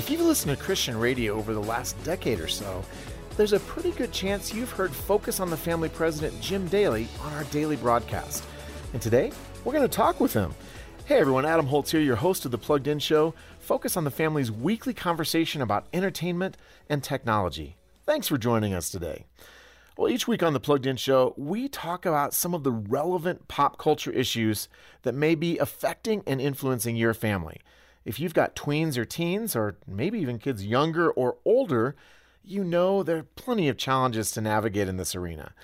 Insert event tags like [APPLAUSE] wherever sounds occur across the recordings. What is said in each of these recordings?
If you've listened to Christian radio over the last decade or so, there's a pretty good chance you've heard Focus on the Family President Jim Daly on our daily broadcast. And today, we're going to talk with him. Hey everyone, Adam Holz here, your host of the Plugged In Show. Focus on the Family's weekly conversation about entertainment and technology. Thanks for joining us today. Well, each week on the Plugged In Show, we talk about some of the relevant pop culture issues that may be affecting and influencing your family. If you've got tweens or teens, or maybe even kids younger or older, you know there are plenty of challenges to navigate in this arena.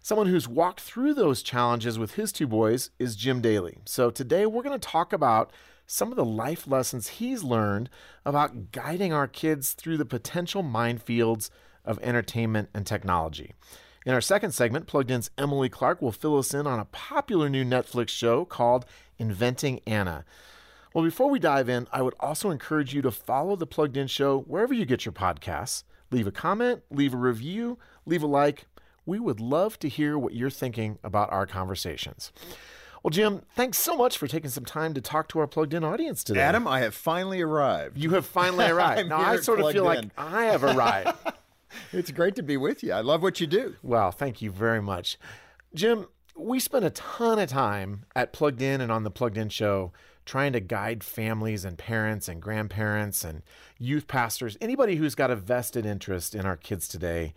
Someone who's walked through those challenges with his two boys is Jim Daly. So today we're going to talk about some of the life lessons he's learned about guiding our kids through the potential minefields of entertainment and technology. In our second segment, Plugged In's Emily Clark will fill us in on a popular new Netflix show called Inventing Anna. Well, before we dive in, I would also encourage you to follow the Plugged In Show wherever you get your podcasts. Leave a comment, leave a review, leave a like. We would love to hear what you're thinking about our conversations. Well, Jim, thanks so much for taking some time to talk to our plugged in audience today. Adam, I have finally arrived. you have finally [LAUGHS] arrived. Now, I sort of feel like I have arrived. [LAUGHS] It's great to be with you. I love what you do. Well, thank you very much. Jim, we spent a ton of time at Plugged In and on the Plugged In show trying to guide families and parents and grandparents and youth pastors, anybody who's got a vested interest in our kids today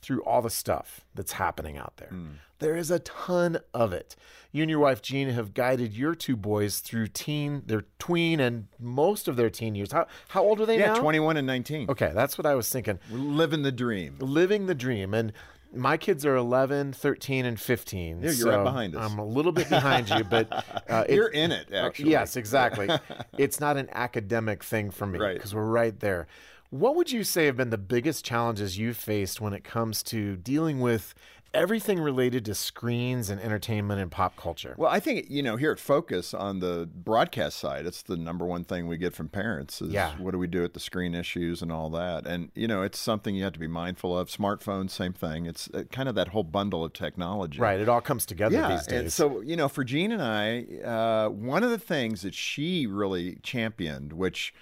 through all the stuff that's happening out there. Hmm. There is a ton of it. You and your wife Jean have guided your two boys through teen, their tween and most of their teen years. How how old are they Yeah, now? 21 and 19. Okay, that's what I was thinking We're living the dream. living the dream and my kids are 11 13 and 15 Yeah, you're so right behind us. i'm a little bit behind you but [LAUGHS] uh, it- You're in it, uh, actually. yes exactly [LAUGHS] it's not an academic thing for me Right. because we're right there what would you say have been the biggest challenges you faced when it comes to dealing with everything related to screens and entertainment and pop culture Well, I think, you know, here at Focus on the broadcast side, it's the number one thing we get from parents is Yeah. what do we do at the screen issues and all that. And, you know, it's something you have to be mindful of. Smartphones, same thing. It's uh, kind of that whole bundle of technology. right it all comes together Yeah, these days and so you know, for Jean and I, uh, one of the things that she really championed, which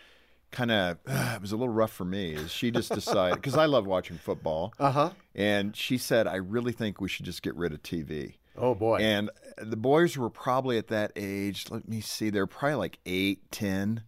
kind of [SIGHS] it was a little rough for me, is she just decided because I love watching football, uh-huh and she said, "I really think we should just get rid of TV." oh boy And the boys were probably at that age. Let me see, they're probably like eight, ten.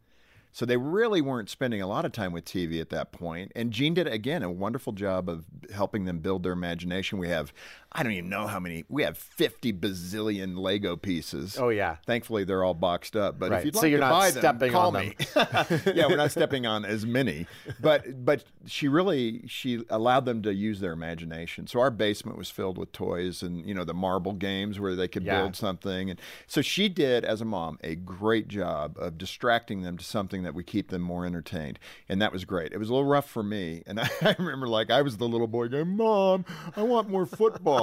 So they really weren't spending a lot of time with TV at that point. And Jean did again a wonderful job of helping them build their imagination. We have, I don't even know how many. We have fifty bazillion Lego pieces. oh yeah Thankfully, they're all boxed up. But Right. if you'd So like you're to not buy them, call on me. [LAUGHS] yeah, we're not stepping on as many. But but she really she allowed them to use their imagination. So our basement was filled with toys and you know the marble games where they could Yeah. build something. And so she did as a mom a great job of distracting them to something that would keep them more entertained. And that was great. It was a little rough for me. And I, [LAUGHS] I remember like I was the little boy going, "Mom, I want more football."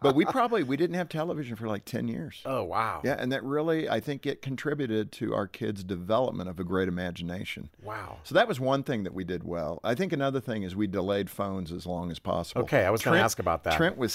But we probably we didn't have television for like 10 years. oh wow Yeah, and that really, I think it contributed to our kids' development of a great imagination. wow So that was one thing that we did well. I think another thing is we delayed phones as long as possible. Okay, I was gonna ask about that. Trent was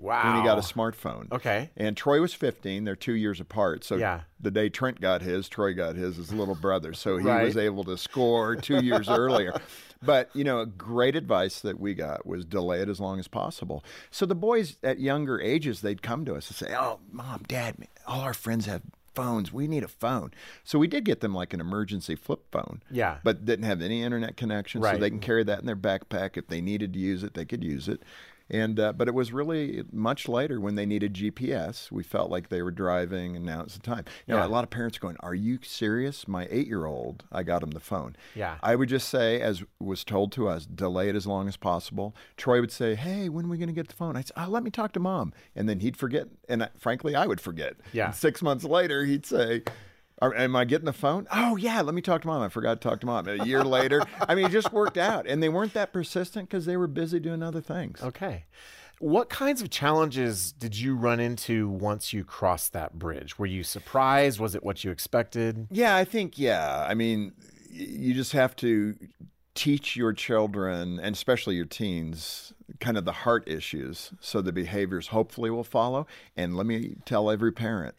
17 when he got a smartphone. okay And Troy was 15. They're two years apart. So Yeah. the day Trent got his, Troy got his, his little brother. So he Right. was able to score two years earlier. [LAUGHS] But, you know, great advice that we got was delay it as long as possible. So the boys at younger ages, they'd come to us and say, Oh, mom, dad, all our friends have phones. We need a phone. So we did get them like an emergency flip phone. Yeah. But didn't have any internet connection. Right. So they can carry that in their backpack. If they needed to use it, they could use it. And uh, but it was really much later when they needed GPS. We felt like they were driving, and now it's the time. You know, Yeah. a lot of parents are going, "Are you serious?" My eight-year-old, I got him the phone. Yeah. I would just say, as was told to us, delay it as long as possible. Troy would say, "Hey, when are we going to get the phone?" I'd say, oh, "Let me talk to mom," and then he'd forget, and uh, frankly, I would forget. Yeah. And six months later, he'd say. Are, am I getting the phone? Oh yeah, let me talk to mom. I forgot to talk to mom. A year later, I mean, it just worked out, and they weren't that persistent because they were busy doing other things. Okay. What kinds of challenges did you run into once you crossed that bridge? Were you surprised? Was it what you expected? Yeah, I think yeah. I mean, you just have to teach your children and especially your teens kind of the heart issues so the behaviors hopefully will follow. And let me tell every parent,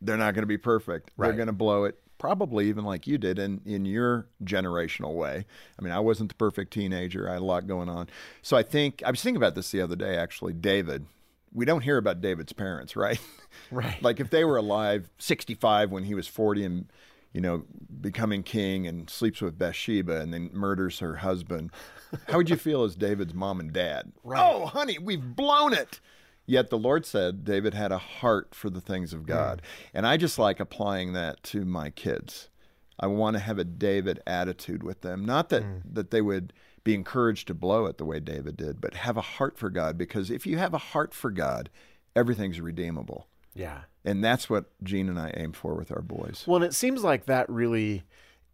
they're not going to be perfect. Right. They're going to blow it. probably even like you did in, in your generational way. I mean, I wasn't the perfect teenager. I had a lot going on. So I think, I was thinking about this the other day, actually. David, we don't hear about David's parents, right? [LAUGHS] Right. like if they were alive 65 when he was 40 and you know becoming king and sleeps with Bathsheba and then murders her husband, how would you feel as David's mom and dad? Right. Oh, honey, we've blown it. Yet the Lord said David had a heart for the things of God. Mm. And I just like applying that to my kids. I want to have a David attitude with them. Not that, mm. that they would be encouraged to blow it the way David did, but have a heart for God. Because if you have a heart for God, everything's redeemable. Yeah. And that's what Jean and I aim for with our boys. Well, and it seems like that really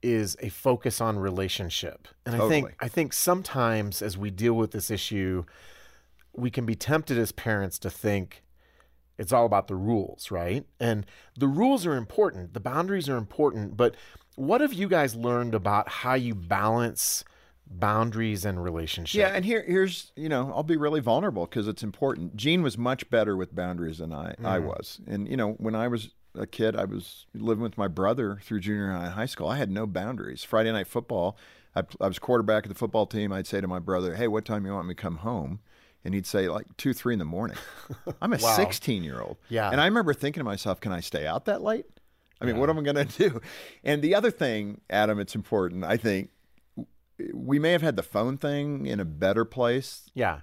is a focus on relationship. And I think I think sometimes as we deal with this issue, we can be tempted as parents to think it's all about the rules, right? And the rules are important, the boundaries are important, but what have you guys learned about how you balance boundaries and relationships? Yeah, and here, here's you know, I'll be really vulnerable because it's important. Jean was much better with boundaries than I, I mm. was, and you know, when I was a kid, I was living with my brother through junior high and high school. I had no boundaries. Friday night football, I, I was quarterback of the football team. I'd say to my brother, "Hey, what time you want me to come home?" And he'd say like two, three in the morning. [LAUGHS] I'm a Wow. 16 year old. Yeah. And I remember thinking to myself, "Can I stay out that late?" I mean, what am I going [LAUGHS] to do? And the other thing, Adam, it's important. I think we may have had the phone thing in a better place. Yeah.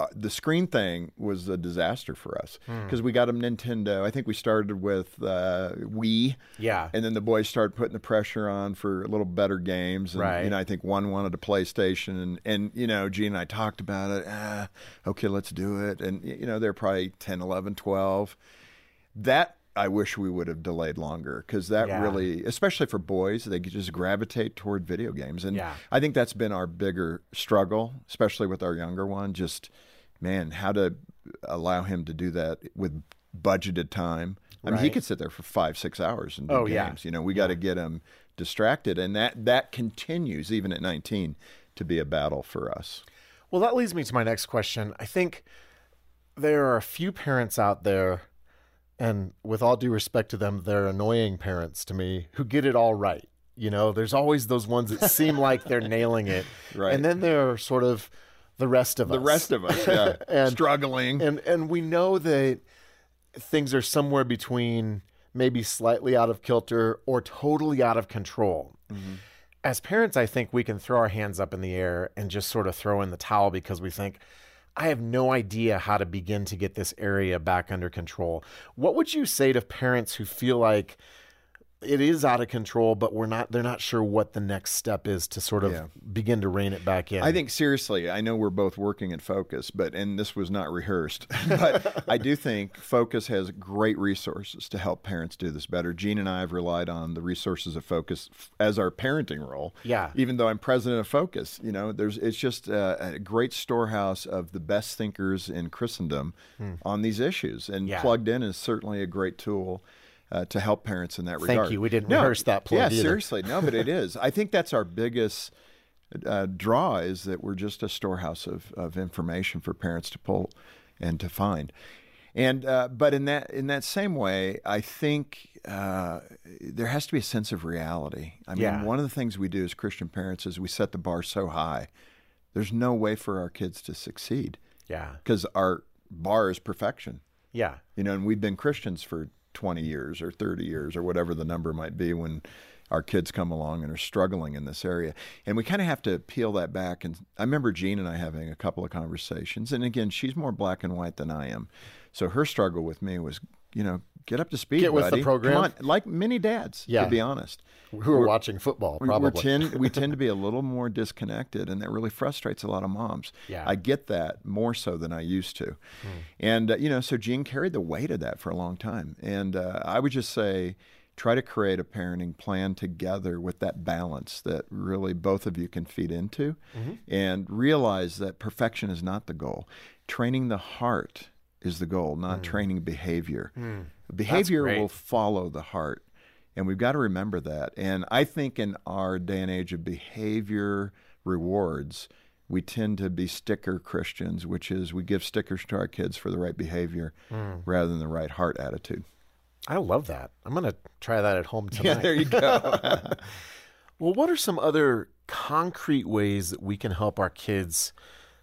Uh, the screen thing was a disaster for us because we got a Nintendo. I think we started with uh, Wii, Yeah. and then the boys started putting the pressure on for a little better games. And, Right. You know, I think one wanted a PlayStation, and and you know, Jean and I talked about it. Ah, okay, let's do it. And you know, they're probably 10, 11, 12. That I wish we would have delayed longer because that Yeah. really, especially for boys, they just gravitate toward video games. And Yeah. I think that's been our bigger struggle, especially with our younger one. Just, man, how to allow him to do that with budgeted time. I mean, he could sit there for five, six hours and do Oh, games. yeah. You know, we got to get him distracted, and that that continues even at 19 to be a battle for us. Well, that leads me to my next question. I think there are a few parents out there, and with all due respect to them, they're annoying parents to me who get it all right. You know, there's always those ones that seem [LAUGHS] like they're nailing it. Right. And then there are sort of the rest of us. The rest of us, yeah, [LAUGHS] And- struggling. And and we know that things are somewhere between maybe slightly out of kilter or totally out of control. Mm-hmm. As parents, I think we can throw our hands up in the air and just sort of throw in the towel because we think, I have no idea how to begin to get this area back under control. What would you say to parents who feel like it is out of control, but we're not they're not sure what the next step is to sort of Yeah. begin to rein it back in? I think seriously, I know we're both working in Focus, but and this was not rehearsed, [LAUGHS] but I do think Focus has great resources to help parents do this better. Jean and I have relied on the resources of Focus f- as our parenting role. Yeah. Even though I'm president of Focus, you know, there's it's just a, a great storehouse of the best thinkers in Christendom on these issues, and Hmm. Yeah. plugged in is certainly a great tool. Uh, to help parents in that Thank regard. Thank you. We didn't No, rehearse that plug Yeah, either. seriously. No, but it [LAUGHS] is. I think that's our biggest uh, draw is that we're just a storehouse of, of information for parents to pull and to find. And uh, but in that in that same way, I think uh, there has to be a sense of reality. I mean, Yeah. one of the things we do as Christian parents is we set the bar so high. There's no way for our kids to succeed yeah. because our bar is perfection. Yeah. You know, and we've been Christians for 20 years or 30 years or whatever the number might be when our kids come along and are struggling in this area. And we kind of have to peel that back. And I remember Jean and I having a couple of conversations. And again, she's more black and white than I am. So her struggle with me was, you know, get up to speed. Get with the program. Come on. Like many dads, Yeah. to be honest. Who are watching football, We- probably. We're tend, we [LAUGHS] tend to be a little more disconnected, and that really frustrates a lot of moms. Yeah. I get that more so than I used to. And, uh, you know, so Jean carried the weight of that for a long time. And uh, I would just say, try to create a parenting plan together with that balance that really both of you can feed into and realize that perfection is not the goal. Training the heart is the goal, not hmm. training behavior. Hmm. Behavior will follow the heart. And we've got to remember that. And I think in our day and age of behavior rewards, we tend to be sticker Christians, which is we give stickers to our kids for the right behavior hmm. rather than the right heart attitude. I love that. I'm going to try that at home tonight. [LAUGHS] Yeah, there you go. [LAUGHS] well, what are some other concrete ways that we can help our kids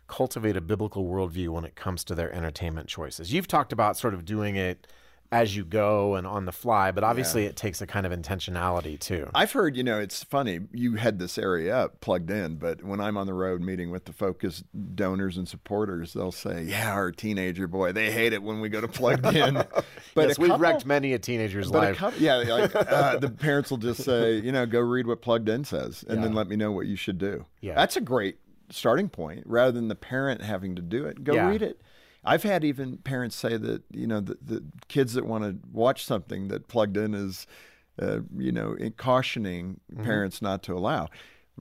cultivate a biblical worldview when it comes to their entertainment choices? You've talked about sort of doing it as you go and on the fly, but obviously yeah. it takes a kind of intentionality too. I've heard, you know, it's funny, you had this area up plugged in, but when I'm on the road meeting with the focus donors and supporters, they'll say, Yeah, our teenager boy, they hate it when we go to plugged in. [LAUGHS] but yes, we've wrecked many a teenager's life. A couple, yeah, like [LAUGHS] uh, the parents will just say, you know, go read what plugged in says and yeah. then let me know what you should do. Yeah. That's a great starting point rather than the parent having to do it. Go yeah. read it I've had even parents say that you know the, the kids that want to watch something that plugged in is, uh, you know, cautioning mm-hmm. parents not to allow.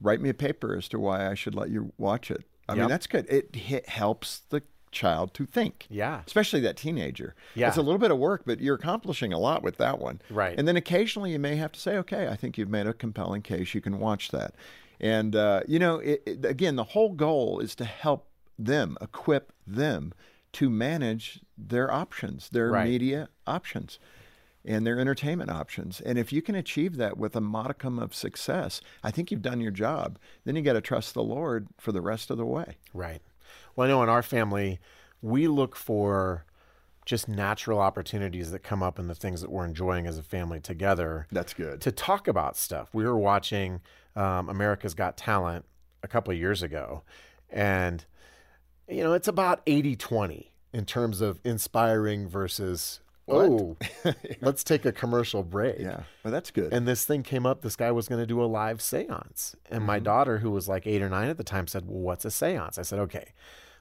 Write me a paper as to why I should let you watch it. I yep. mean, that's good. It, it helps the child to think. Yeah. Especially that teenager. Yeah. It's a little bit of work, but you're accomplishing a lot with that one. Right. And then occasionally you may have to say, okay, I think you've made a compelling case. You can watch that. And, uh, you know, it, it, again, the whole goal is to help them, equip them to manage their options, their right. media options and their entertainment options. And if you can achieve that with a modicum of success, I think you've done your job. Then you got to trust the Lord for the rest of the way. Right. Well, I know in our family, we look for just natural opportunities that come up in the things that we're enjoying as a family together. That's good. To talk about stuff. We were watching um, America's Got Talent a couple of years ago, and you know, it's about 80 20 in terms of inspiring versus, oh, [LAUGHS] let's take a commercial break. Yeah. Well, that's good. And this thing came up. This guy was going to do a live seance. And mm-hmm. my daughter, who was like eight or nine at the time, said, Well, what's a seance? I said, Okay,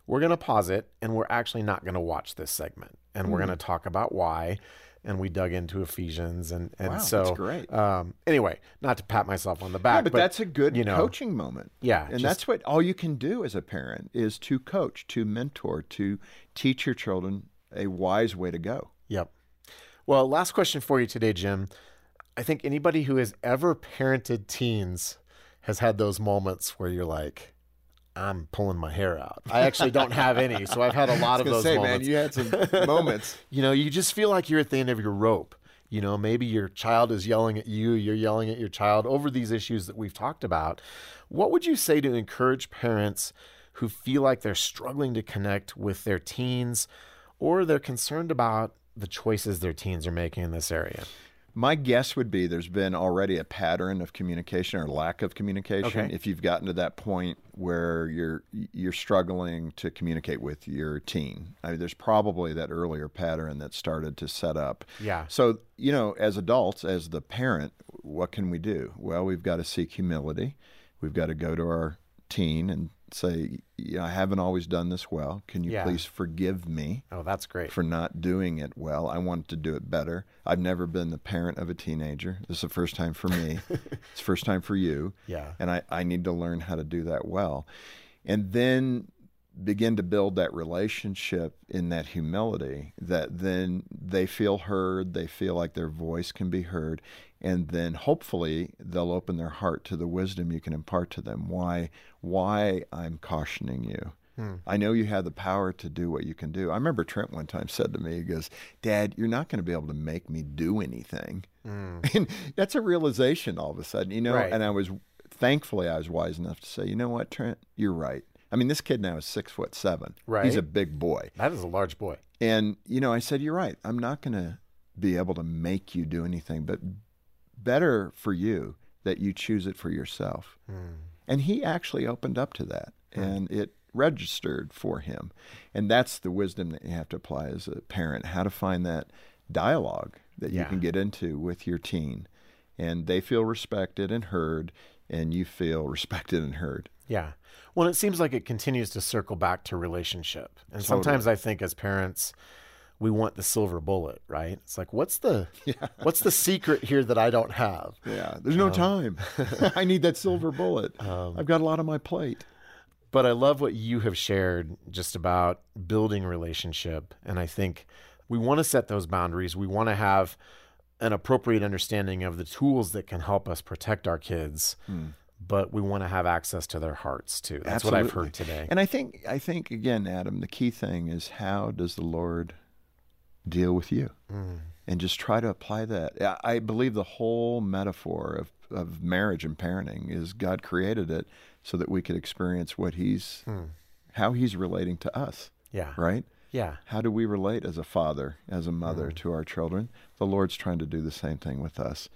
we're going to pause it and we're actually not going to watch this segment. And mm-hmm. we're going to talk about why and we dug into Ephesians and and wow, so great. Um, anyway, not to pat myself on the back, yeah, but, but, that's a good you know, coaching moment. Yeah, and just, that's what all you can do as a parent is to coach, to mentor, to teach your children a wise way to go. Yep. Well, last question for you today, Jim. I think anybody who has ever parented teens has had those moments where you're like, I'm pulling my hair out. I actually don't have any, so I've had a [LAUGHS] lot of those say, moments. Man, you had some moments. [LAUGHS] you know, you just feel like you're at the end of your rope. You know, maybe your child is yelling at you, you're yelling at your child over these issues that we've talked about. What would you say to encourage parents who feel like they're struggling to connect with their teens or they're concerned about the choices their teens are making in this area? My guess would be there's been already a pattern of communication or lack of communication. Okay. If you've gotten to that point where you're you're struggling to communicate with your teen, I mean, there's probably that earlier pattern that started to set up. Yeah. So you know, as adults, as the parent, what can we do? Well, we've got to seek humility. We've got to go to our teen and say, yeah, I haven't always done this well. Can you yeah. please forgive me? Oh, that's great. For not doing it well. I want to do it better. I've never been the parent of a teenager. This is the first time for me. [LAUGHS] it's the first time for you. Yeah. And I, I need to learn how to do that well. And then begin to build that relationship in that humility that then they feel heard, they feel like their voice can be heard, and then hopefully they'll open their heart to the wisdom you can impart to them. Why why I'm cautioning you. Hmm. I know you have the power to do what you can do. I remember Trent one time said to me, he goes, Dad, you're not going to be able to make me do anything. Hmm. [LAUGHS] And that's a realization all of a sudden, you know, right. and I was thankfully I was wise enough to say, you know what, Trent, you're right. I mean, this kid now is six foot seven. Right. He's a big boy. That is a large boy. And, you know, I said, You're right. I'm not going to be able to make you do anything, but better for you that you choose it for yourself. Mm. And he actually opened up to that mm. and it registered for him. And that's the wisdom that you have to apply as a parent how to find that dialogue that yeah. you can get into with your teen. And they feel respected and heard, and you feel [LAUGHS] respected and heard. Yeah. Well, it seems like it continues to circle back to relationship. And totally. sometimes I think as parents, we want the silver bullet, right? It's like, what's the [LAUGHS] yeah. what's the secret here that I don't have? Yeah, there's no um, time. [LAUGHS] [LAUGHS] I need that silver bullet. Um, I've got a lot on my plate. But I love what you have shared just about building relationship, and I think we want to set those boundaries. We want to have an appropriate understanding of the tools that can help us protect our kids. Hmm but we want to have access to their hearts too. That's Absolutely. what I've heard today. And I think I think again, Adam, the key thing is how does the Lord deal with you. Mm. and just try to apply that. I believe the whole metaphor of, of marriage and parenting is God created it so that we could experience what He's, how He's relating to us, Yeah. right? Yeah. How do we relate as a father, as a mother Mm. to our children? The Lord's trying to do the same thing with us.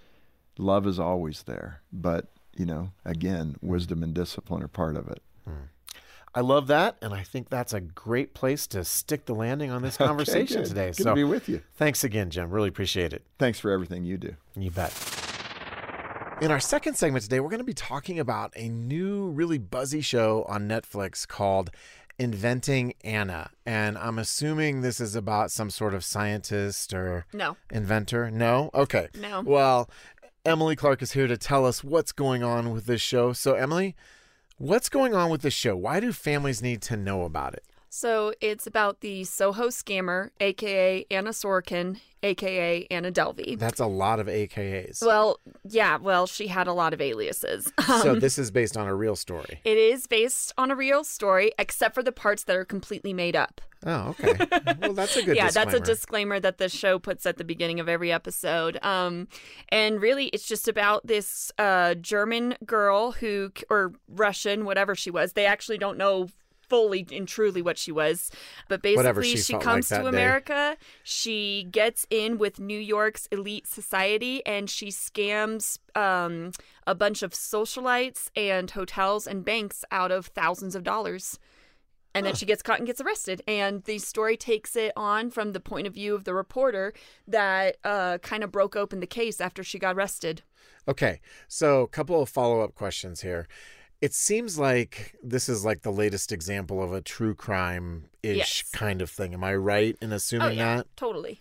Love is always there, but, you know, again, Mm. wisdom and discipline are part of it. I love that, and I think that's a great place to stick the landing on this [LAUGHS] conversation Okay, good. today. Good so to be with you. thanks again, Jim. Really appreciate it. Thanks for everything you do. You bet. In our second segment today, we're going to be talking about a new, really buzzy show on Netflix called Inventing Anna. And I'm assuming this is about some sort of scientist or No. inventor. No? Okay. No. Well, Emily Clark is here to tell us what's going on with this show. So, Emily, what's going on with this show? Why do families need to know about it? So it's about the Soho scammer, aka Anna Sorokin, aka Anna Delvey. That's a lot of AKAs. Well, yeah, well, she had a lot of aliases. [LAUGHS] so, this is based on a real story. It is based on a real story, except for the parts that are completely made up. Oh, okay. Well, that's a [LAUGHS] good yeah, that's a disclaimer. disclaimer that the show puts at the beginning of every episode. Um, and really, it's just about this uh, German girl who, or Russian, whatever she was. They actually don't know fully and truly what she was, but basically, she she, comes like to that day. America. She gets in with New York's elite society, and she scams um, a bunch of socialites and hotels and banks out of thousands of dollars and then she gets caught and gets arrested and the story takes it on from the point of view of the reporter that uh, kind of broke open the case after she got arrested Okay, so a couple of follow up questions here. It seems like this is like the latest example of a true crime ish Yes. kind of thing. Am I right in oh assuming that? totally?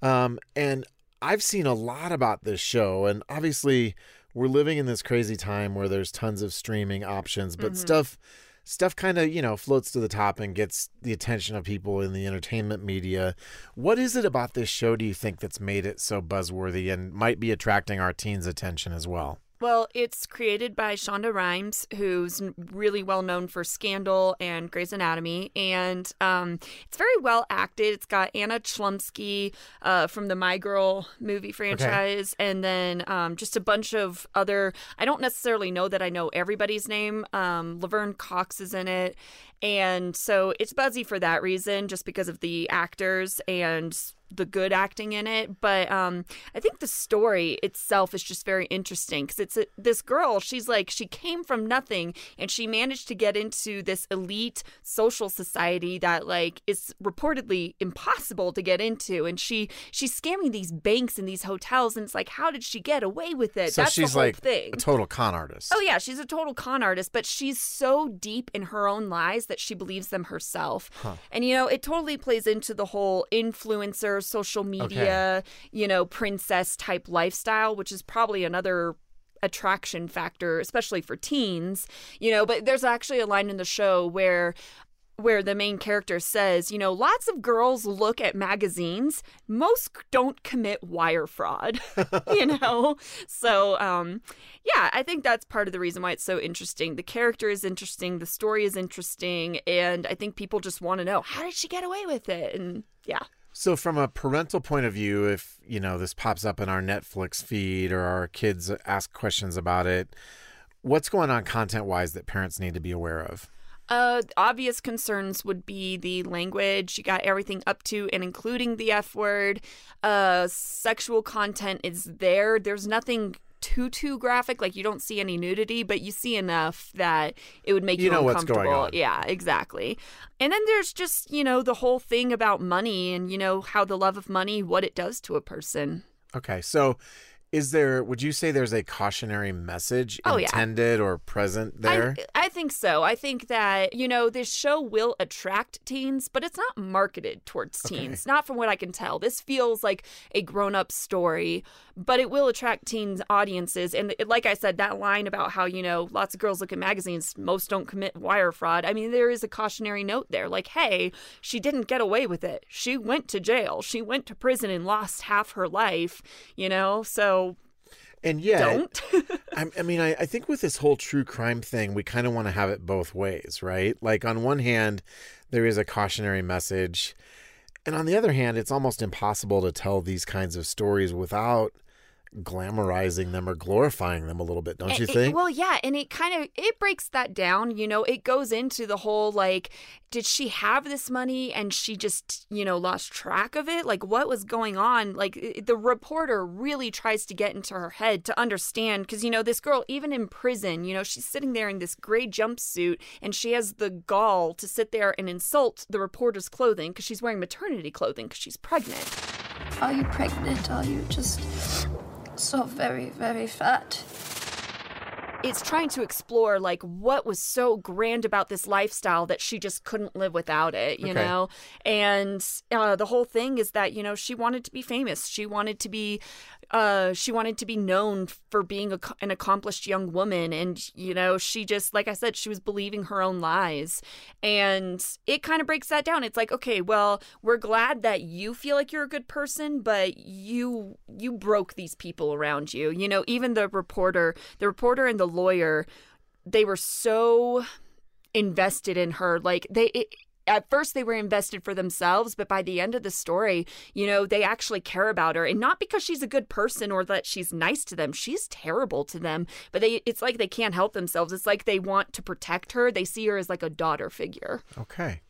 Um, and I've seen a lot about this show, and obviously we're living in this crazy time where there's tons of streaming options, but stuff stuff kind of you know floats to the top and gets the attention of people in the entertainment media what is it about this show do you think that's made it so buzzworthy and might be attracting our teens attention as well Well, it's created by Shonda Rhimes, who's really well known for Scandal and Grey's Anatomy, and um, it's very well acted. It's got Anna Chlumsky uh, from the My Girl movie franchise, and then um, just a bunch of other. I don't necessarily know that I know everybody's name. Um, Laverne Cox is in it, and so it's buzzy for that reason, just because of the actors and the good acting in it but um i think the story itself is just very interesting because it's a, this girl she's like she came from nothing and she managed to get into this elite social society that like is reportedly impossible to get into. And she she's scamming these banks and these hotels and it's like how did she get away with it? So that's she's the whole like thing. a total con artist. Oh yeah, she's a total con artist, but she's so deep in her own lies that she believes them herself. And you know, it totally plays into the whole influencer, social media, you know, princess type lifestyle, which is probably another attraction factor especially for teens you know but there's actually a line in the show where where the main character says, you know, lots of girls look at magazines. Most don't commit wire fraud, [LAUGHS] you know? So, um, yeah, I think that's part of the reason why it's so interesting. The character is interesting, the story is interesting, and I think people just want to know how did she get away with it? And yeah. So, from a parental point of view, if you know this pops up in our Netflix feed or our kids ask questions about it, what's going on content-wise that parents need to be aware of? Uh, obvious concerns would be the language. You got everything up to and including the F word. Uh, sexual content is there. There's nothing too too graphic. Like you don't see any nudity, but you see enough that it would make You you, know what's going uncomfortable. on. Yeah, exactly. And then there's just you know the whole thing about money and you know how the love of money, what it does to a person. Okay, so is there? Would you say there's a cautionary message Oh, yeah. intended or present there? I, I think so. I think that, you know, this show will attract teens, but it's not marketed towards Okay. teens. Not from what I can tell. This feels like a grown up story, but it will attract teens audiences. And it- like I said, that line about how, you know, lots of girls look at magazines, most don't commit wire fraud. I mean, there is a cautionary note there. Like, hey, she didn't get away with it. She went to jail. She went to prison and lost half her life, you know? So and yet, don't. [LAUGHS] I, I mean, I, I think with this whole true crime thing, we kind of want to have it both ways, right? Like, on one hand, there is a cautionary message. And on the other hand, it's almost impossible to tell these kinds of stories without glamorizing them or glorifying them a little bit, don't you It- it- think? well, yeah, and it kind of it breaks that down. You know, it goes into the whole like, did she have this money and she just you know lost track of it? Like, what was going on? Like, it- the reporter really tries to get into her head to understand because you know this girl, even in prison, you know, she's sitting there in this gray jumpsuit and she has the gall to sit there and insult the reporter's clothing because she's wearing maternity clothing because she's pregnant. Are you pregnant? Are you just so very, very fat? it's trying to explore like what was so grand about this lifestyle that she just couldn't live without it you Okay. know and uh, the whole thing is that you know she wanted to be famous she wanted to be uh, she wanted to be known for being a, an accomplished young woman. And you know she just like i said she was believing her own lies. And it kind of breaks that down. It's like okay well we're glad that you feel like you're a good person but you you broke these people around you. You know even the reporter the reporter and the lawyer they were so invested in her. Like they it, at first they were invested for themselves but by the end of the story you know they actually care about her and not because she's a good person or that she's nice to them she's terrible to them but they it's like they can't help themselves it's like they want to protect her they see her as like a daughter figure Okay.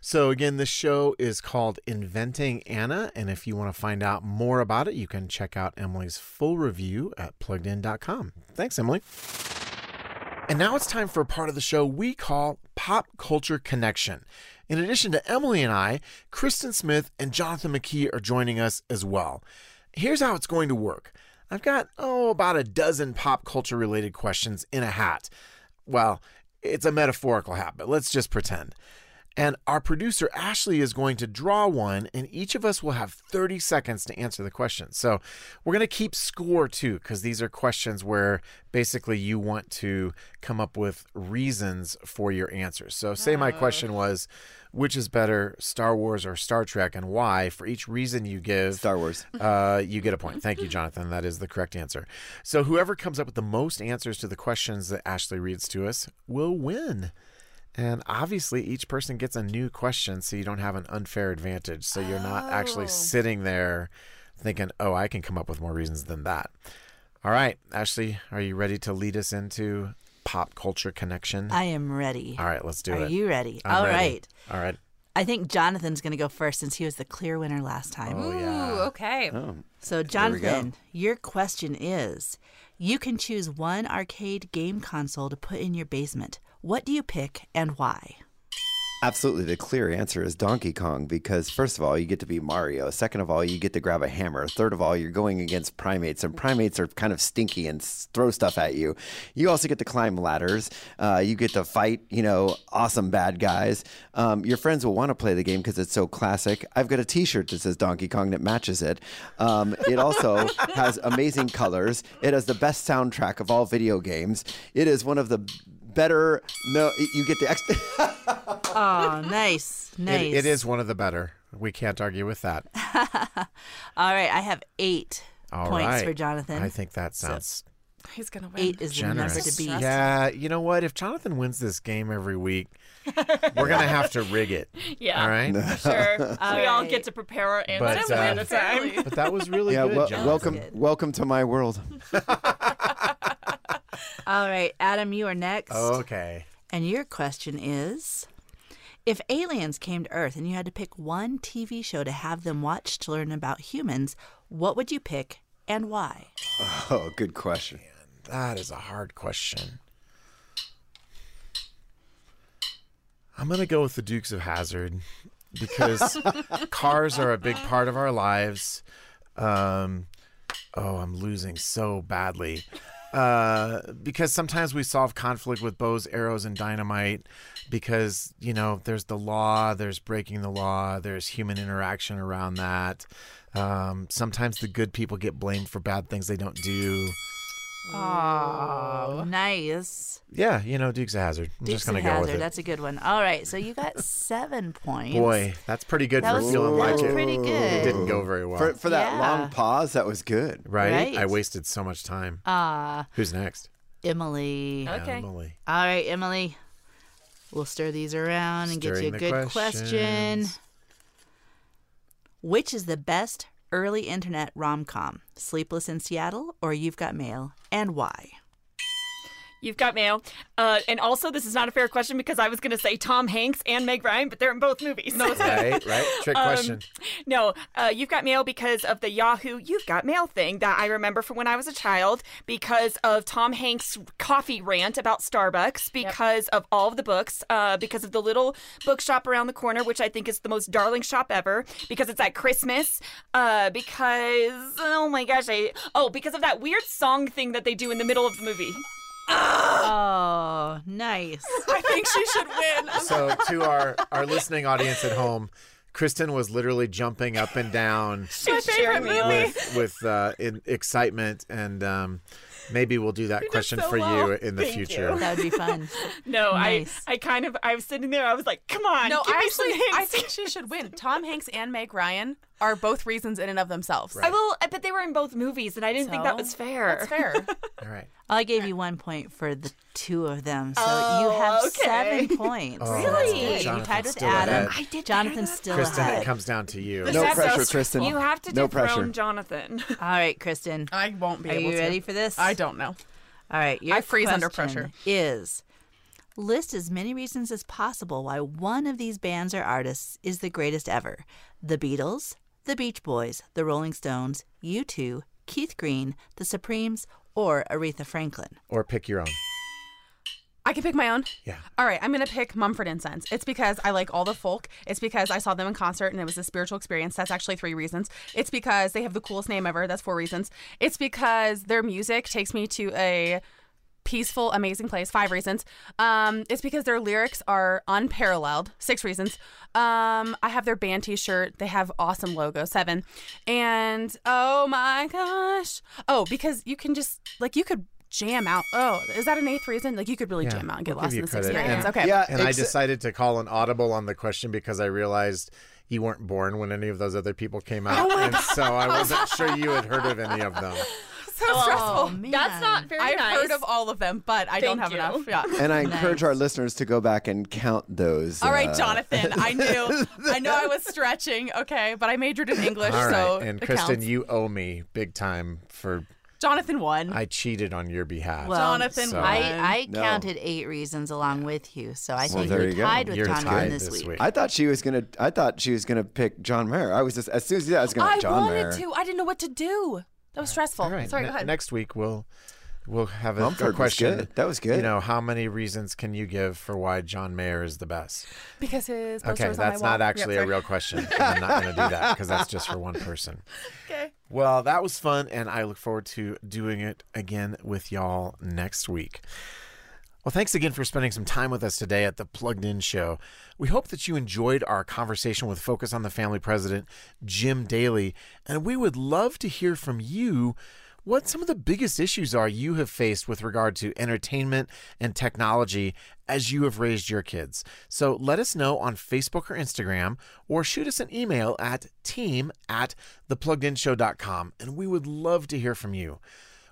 So, again, this show is called Inventing Anna. And if you want to find out more about it, you can check out Emily's full review at pluggedin.com. Thanks, Emily. And now it's time for a part of the show we call Pop Culture Connection. In addition to Emily and I, Kristen Smith and Jonathan McKee are joining us as well. Here's how it's going to work I've got, oh, about a dozen pop culture related questions in a hat. Well, it's a metaphorical hat, but let's just pretend. And our producer, Ashley, is going to draw one, and each of us will have 30 seconds to answer the question. So we're going to keep score too, because these are questions where basically you want to come up with reasons for your answers. So, say my question was, which is better, Star Wars or Star Trek, and why? For each reason you give, Star Wars. uh, you get a point. Thank you, Jonathan. That is the correct answer. So, whoever comes up with the most answers to the questions that Ashley reads to us will win. And obviously, each person gets a new question, so you don't have an unfair advantage. So you're not actually Oh. sitting there thinking, oh, I can come up with more reasons than that. All right, Ashley, are you ready to lead us into pop culture connection? I am ready. All right, let's do Are it. Are you ready? I'm All ready. right. All right. I think Jonathan's going to go first since he was the clear winner last time. Oh, yeah. Ooh, okay. Oh, So. Jonathan, your question is you can choose one arcade game console to put in your basement. What do you pick and why? absolutely. The clear answer is Donkey Kong because, first of all, you get to be Mario. Second of all, you get to grab a hammer. Third of all, you're going against primates, and primates are kind of stinky and throw stuff at you. You also get to climb ladders. Uh, you get to fight, you know, awesome bad guys. Um, your friends will want to play the game because it's so classic. I've got a t shirt that says Donkey Kong that matches it. Um, it also [LAUGHS] has amazing colors. It has the best soundtrack of all video games. It is one of the better no you get the extra Oh, nice. Nice. It, it is one of the better. We can't argue with that. [LAUGHS] All right. I have eight All points right. for Jonathan. I think that sounds He's gonna win. eight is the number to beat. Yeah, you know what? If Jonathan wins this game every week, we're gonna [LAUGHS] have to rig it. yeah All right. [LAUGHS] sure we all get to prepare our But, answers uh, one at a time But that was really yeah good, wel- Jonathan. welcome good. welcome to my world All right. Adam, you are next. Okay. And your question is If aliens came to Earth and you had to pick one TV show to have them watch to learn about humans, what would you pick and why? [LAUGHS] oh good question That is a hard question. I'm gonna go with the Dukes of Hazzard because [LAUGHS] cars are a big part of our lives. Um, oh, I'm losing so badly. Uh, because sometimes we solve conflict with bows, arrows, and dynamite. Because you know, there's the law, there's breaking the law, there's human interaction around that. Um, sometimes the good people get blamed for bad things they don't do. Oh, nice. Yeah, you know, Dukes of Hazzard. I'm Dukes just gonna of go Hazzard. with it. That's a good one. All right, so you got seven [LAUGHS] points. Boy, that's pretty good that for was, feeling that like was it. pretty It didn't go very well. for, for that Yeah. long pause that was good right? Right. I wasted so much time. Ah, Who's next? Emily. Okay. Emily. All right, Emily. We'll stir these around and get you a Stirring the good question. Which is the best early internet rom com? Sleepless in Seattle or You've Got Mail, and why? You've got mail. Uh, and also, this is not a fair question because I was going to say Tom Hanks and Meg Ryan, but they're in both movies. No, [LAUGHS] Right, right. Trick Um, question. no, uh, you've got mail because of the Yahoo You've Got Mail thing that I remember from when I was a child, because of Tom Hanks' coffee rant about Starbucks, because of all of the books, uh, because of the little bookshop around the corner, which I think is the most darling shop ever, because it's at Christmas, uh, because, oh my gosh, I, oh, because of that weird song thing that they do in the middle of the movie. Oh, nice. [LAUGHS] I think she should win. So, to our our listening audience at home, Kristen was literally jumping up and down My favorite movie. with with uh, in excitement, and um, maybe we'll do that question so for well. you in the Thank future. That would be fun. [LAUGHS] No, Nice. I, I kind of, I was sitting there, I was like, come on, No, give I me some actually, I think she should win. Tom Hanks and Meg Ryan are both reasons in and of themselves. I will, but they were in both movies, and I didn't think that was fair. That's fair. [LAUGHS] All right. I gave you one point for the two of them, so you Oh, have okay. seven [LAUGHS] oh, points. Oh, Really? You tied with still Adam. ahead. I did better Jonathan's still Kristen, ahead. it comes down to you. No pressure, so- Kristen. You have to No dethrone pressure. Jonathan. [LAUGHS] All right, Kristen. I won't be Are able you to. ready for this? I don't know. All right, your I freeze under pressure. Is list as many reasons as possible why one of these bands or artists is the greatest ever: the Beatles, the Beach Boys, the Rolling Stones, U2, Keith Green, the Supremes, or Aretha Franklin. Or pick your own. I can pick my own. Yeah. All right, I'm gonna pick Mumford and Sons. It's because I like all the folk. It's because I saw them in concert and it was a spiritual experience. That's actually three reasons. It's because they have the coolest name ever. That's four reasons. It's because their music takes me to a peaceful, amazing place. Five reasons. Um, it's because their lyrics are unparalleled. Six reasons. Um, I have their band T-shirt. They have awesome logo. Seven. And oh my gosh. Oh, because you can just like you could jam out. Oh, is that an eighth reason? Like you could really Yeah, jam out and get we'll lost in you this credit. experience. And- Okay. Yeah, And I decided to call an audible on the question because I realized you weren't born when any of those other people came out, and so I wasn't sure you had heard of any of them. [LAUGHS] So stressful. Oh, man. That's not very I've nice. heard of all of them, but I don't have you. enough. Yeah. And I encourage Nice. our listeners to go back and count those. All right, uh, Jonathan. [LAUGHS] I knew. I know I was stretching. Okay, but I majored in English, All right, so and Kristen, counts. you owe me big time for Jonathan won. I cheated on your behalf. Well, Jonathan so- won. I, I No. counted eight reasons along with you, so I think there you're go. tied with You're Jonathan tied this, this week. week. I thought she was gonna. I thought she was gonna pick John Mayer. I was just as soon as yeah, I was gonna I John wanted Mayer. to. I didn't know what to do. That was stressful. All right. Sorry, ne- go ahead. Next week we'll we'll have a, a Mumford was question. That was good. You know, how many reasons can you give for why John Mayer is the best? because his poster Okay, was on my that's wall. not actually Yep, a real question. I'm not going to do that because that's just for one person. [LAUGHS] Okay. Well, that was fun, and I look forward to doing it again with y'all next week. Well, thanks again for spending some time with us today at the Plugged In Show. We hope that you enjoyed our conversation with Focus on the Family President, Jim Daly, and we would love to hear from you what some of the biggest issues are you have faced with regard to entertainment and technology as you have raised your kids. So let us know on Facebook or Instagram, or shoot us an email at team at thepluggedinshow.com, and we would love to hear from you.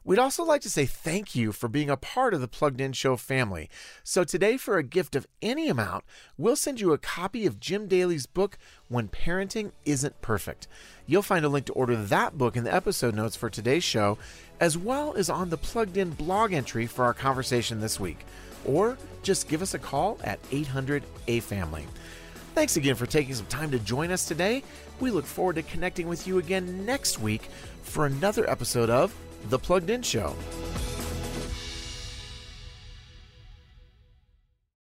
We'd also like to say thank you for being a part of the Plugged In Show family. So, today, for a gift of any amount, we'll send you a copy of Jim Daly's book, When Parenting Isn't Perfect. You'll find a link to order that book in the episode notes for today's show, as well as on the Plugged In blog entry for our conversation this week. Or just give us a call at 800 A Family. Thanks again for taking some time to join us today. We look forward to connecting with you again next week for another episode of The Plugged In Show.